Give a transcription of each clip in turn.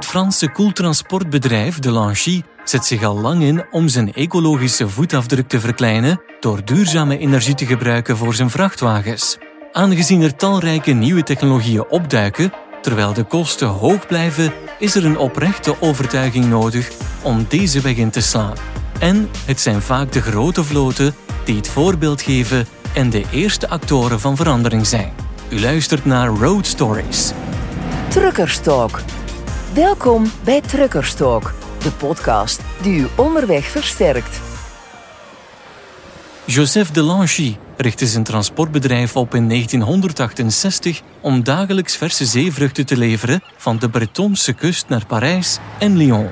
Het Franse koeltransportbedrijf Delangy zet zich al lang in om zijn ecologische voetafdruk te verkleinen door duurzame energie te gebruiken voor zijn vrachtwagens. Aangezien er talrijke nieuwe technologieën opduiken, terwijl de kosten hoog blijven, is er een oprechte overtuiging nodig om deze weg in te slaan. En het zijn vaak de grote vloten die het voorbeeld geven en de eerste actoren van verandering zijn. U luistert naar Road Stories. Truckerstalk. Welkom bij Truckerstalk, de podcast die u onderweg versterkt. Joseph Delangy richtte zijn transportbedrijf op in 1968 om dagelijks verse zeevruchten te leveren van de Bretonse kust naar Parijs en Lyon.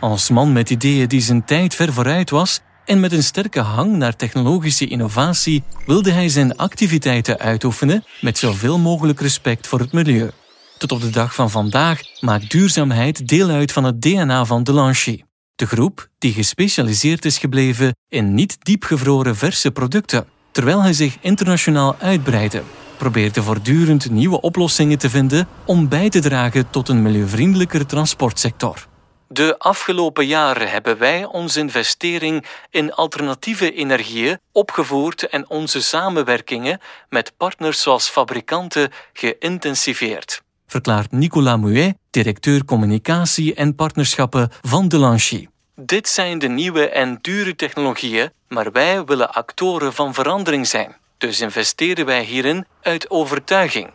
Als man met ideeën die zijn tijd ver vooruit was en met een sterke hang naar technologische innovatie wilde hij zijn activiteiten uitoefenen met zoveel mogelijk respect voor het milieu. Tot op de dag van vandaag maakt duurzaamheid deel uit van het DNA van Delangy. De groep die gespecialiseerd is gebleven in niet diepgevroren verse producten, terwijl hij zich internationaal uitbreidde, probeerde voortdurend nieuwe oplossingen te vinden om bij te dragen tot een milieuvriendelijker transportsector. De afgelopen jaren hebben wij onze investering in alternatieve energieën opgevoerd en onze samenwerkingen met partners zoals fabrikanten geïntensiveerd verklaart Nicolas Muet, directeur communicatie en partnerschappen van Delangy. Dit zijn de nieuwe en dure technologieën, maar wij willen actoren van verandering zijn. Dus investeren wij hierin uit overtuiging.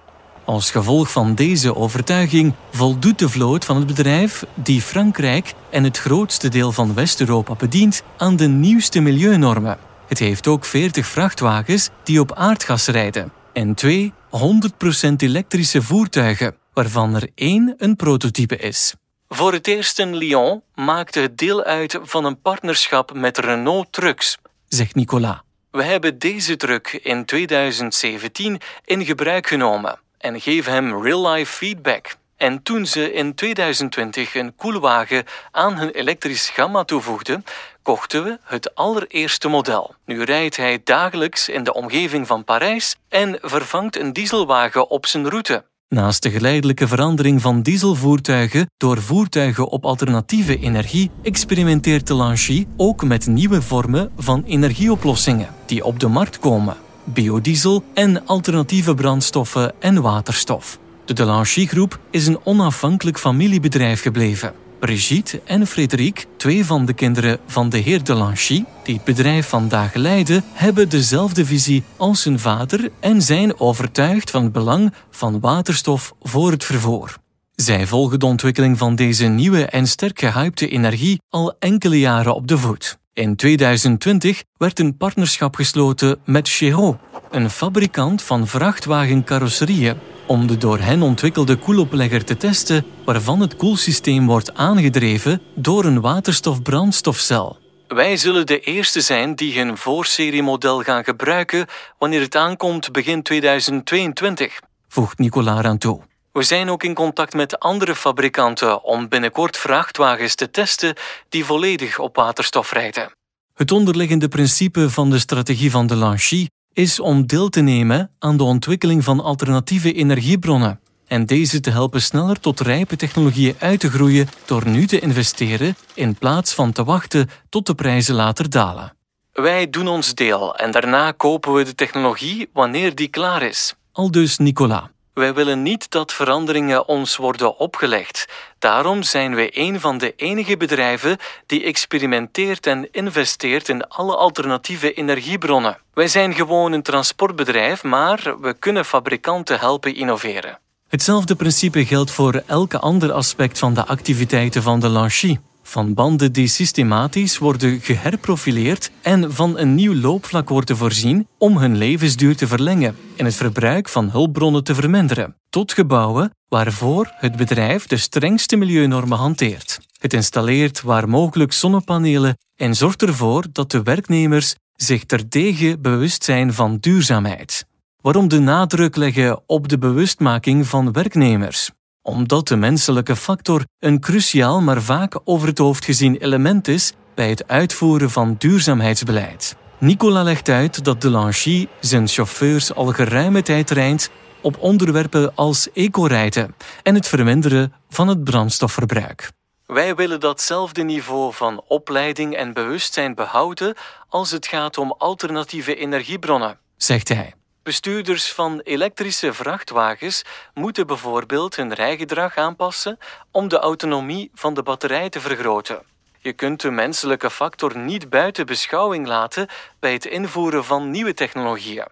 Als gevolg van deze overtuiging voldoet de vloot van het bedrijf, die Frankrijk en het grootste deel van West-Europa bedient, aan de nieuwste milieunormen. Het heeft ook 40 vrachtwagens die op aardgas rijden en twee 100% elektrische voertuigen, waarvan er één een prototype is. Voor het eerst in Lyon maakte het deel uit van een partnerschap met Renault Trucks, zegt Nicolas. We hebben deze truck in 2017 in gebruik genomen en geven hem real-life feedback. En toen ze in 2020 een koelwagen aan hun elektrisch gamma toevoegden, kochten we het allereerste model. Nu rijdt hij dagelijks in de omgeving van Parijs en vervangt een dieselwagen op zijn route. Naast de geleidelijke verandering van dieselvoertuigen door voertuigen op alternatieve energie experimenteert Delangy ook met nieuwe vormen van energieoplossingen die op de markt komen: biodiesel en alternatieve brandstoffen en waterstof. De Delangy Groep is een onafhankelijk familiebedrijf gebleven. Brigitte en Frédéric, twee van de kinderen van de heer Delangy, die het bedrijf vandaag leiden, hebben dezelfde visie als hun vader en zijn overtuigd van het belang van waterstof voor het vervoer. Zij volgen de ontwikkeling van deze nieuwe en sterk gehypte energie al enkele jaren op de voet. In 2020 werd een partnerschap gesloten met Chero, een fabrikant van vrachtwagencarrosserieën om de door hen ontwikkelde koeloplegger te testen, waarvan het koelsysteem wordt aangedreven door een waterstofbrandstofcel. Wij zullen de eerste zijn die hun voorseriemodel gaan gebruiken wanneer het aankomt begin 2022, voegt Nicolas aan toe. We zijn ook in contact met andere fabrikanten om binnenkort vrachtwagens te testen die volledig op waterstof rijden. Het onderliggende principe van de strategie van Delangy is om deel te nemen aan de ontwikkeling van alternatieve energiebronnen en deze te helpen sneller tot rijpe technologieën uit te groeien door nu te investeren in plaats van te wachten tot de prijzen later dalen. Wij doen ons deel en daarna kopen we de technologie wanneer die klaar is. Al dus Nicolas. Wij willen niet dat veranderingen ons worden opgelegd. Daarom zijn wij een van de enige bedrijven die experimenteert en investeert in alle alternatieve energiebronnen. Wij zijn gewoon een transportbedrijf, maar we kunnen fabrikanten helpen innoveren. Hetzelfde principe geldt voor elke ander aspect van de activiteiten van de Lanchy van banden die systematisch worden geherprofileerd en van een nieuw loopvlak worden voorzien om hun levensduur te verlengen en het verbruik van hulpbronnen te verminderen, tot gebouwen waarvoor het bedrijf de strengste milieunormen hanteert. Het installeert waar mogelijk zonnepanelen en zorgt ervoor dat de werknemers zich terdege bewust zijn van duurzaamheid. Waarom de nadruk leggen op de bewustmaking van werknemers? Omdat de menselijke factor een cruciaal maar vaak over het hoofd gezien element is bij het uitvoeren van duurzaamheidsbeleid. Nicola legt uit dat Delangy zijn chauffeurs al geruime tijd traint op onderwerpen als ecorijden en het verminderen van het brandstofverbruik. Wij willen datzelfde niveau van opleiding en bewustzijn behouden als het gaat om alternatieve energiebronnen, zegt hij. Bestuurders van elektrische vrachtwagens moeten bijvoorbeeld hun rijgedrag aanpassen om de autonomie van de batterij te vergroten. Je kunt de menselijke factor niet buiten beschouwing laten bij het invoeren van nieuwe technologieën.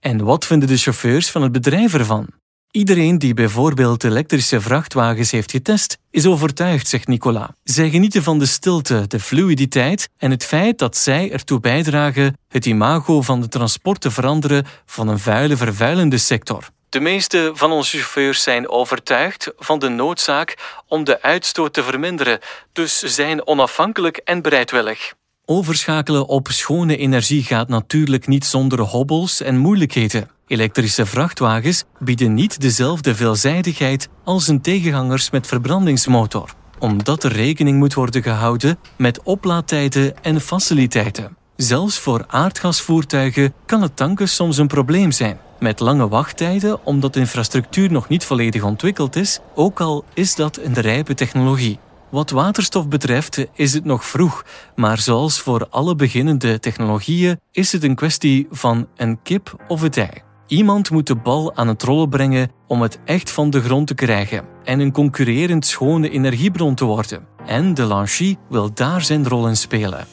En wat vinden de chauffeurs van het bedrijf ervan? Iedereen die bijvoorbeeld elektrische vrachtwagens heeft getest, is overtuigd, zegt Nicola. Zij genieten van de stilte, de fluiditeit en het feit dat zij ertoe bijdragen het imago van de transport te veranderen van een vuile, vervuilende sector. De meeste van onze chauffeurs zijn overtuigd van de noodzaak om de uitstoot te verminderen, dus zijn onafhankelijk en bereidwillig. Overschakelen op schone energie gaat natuurlijk niet zonder hobbels en moeilijkheden. Elektrische vrachtwagens bieden niet dezelfde veelzijdigheid als hun tegenhangers met verbrandingsmotor, omdat er rekening moet worden gehouden met oplaadtijden en faciliteiten. Zelfs voor aardgasvoertuigen kan het tanken soms een probleem zijn, met lange wachttijden omdat de infrastructuur nog niet volledig ontwikkeld is, ook al is dat een rijpe technologie. Wat waterstof betreft is het nog vroeg, maar zoals voor alle beginnende technologieën is het een kwestie van een kip of het ei. Iemand moet de bal aan het rollen brengen om het echt van de grond te krijgen en een concurrerend schone energiebron te worden. En de Lanchy wil daar zijn rol in spelen.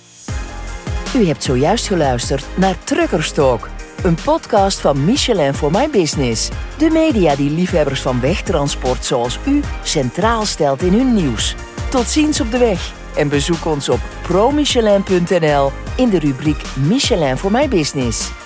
U hebt zojuist geluisterd naar Truckerstalk, een podcast van Michelin voor My Business. De media die liefhebbers van wegtransport zoals u centraal stelt in hun nieuws. Tot ziens op de weg en bezoek ons op promichelin.nl in de rubriek Michelin voor My Business.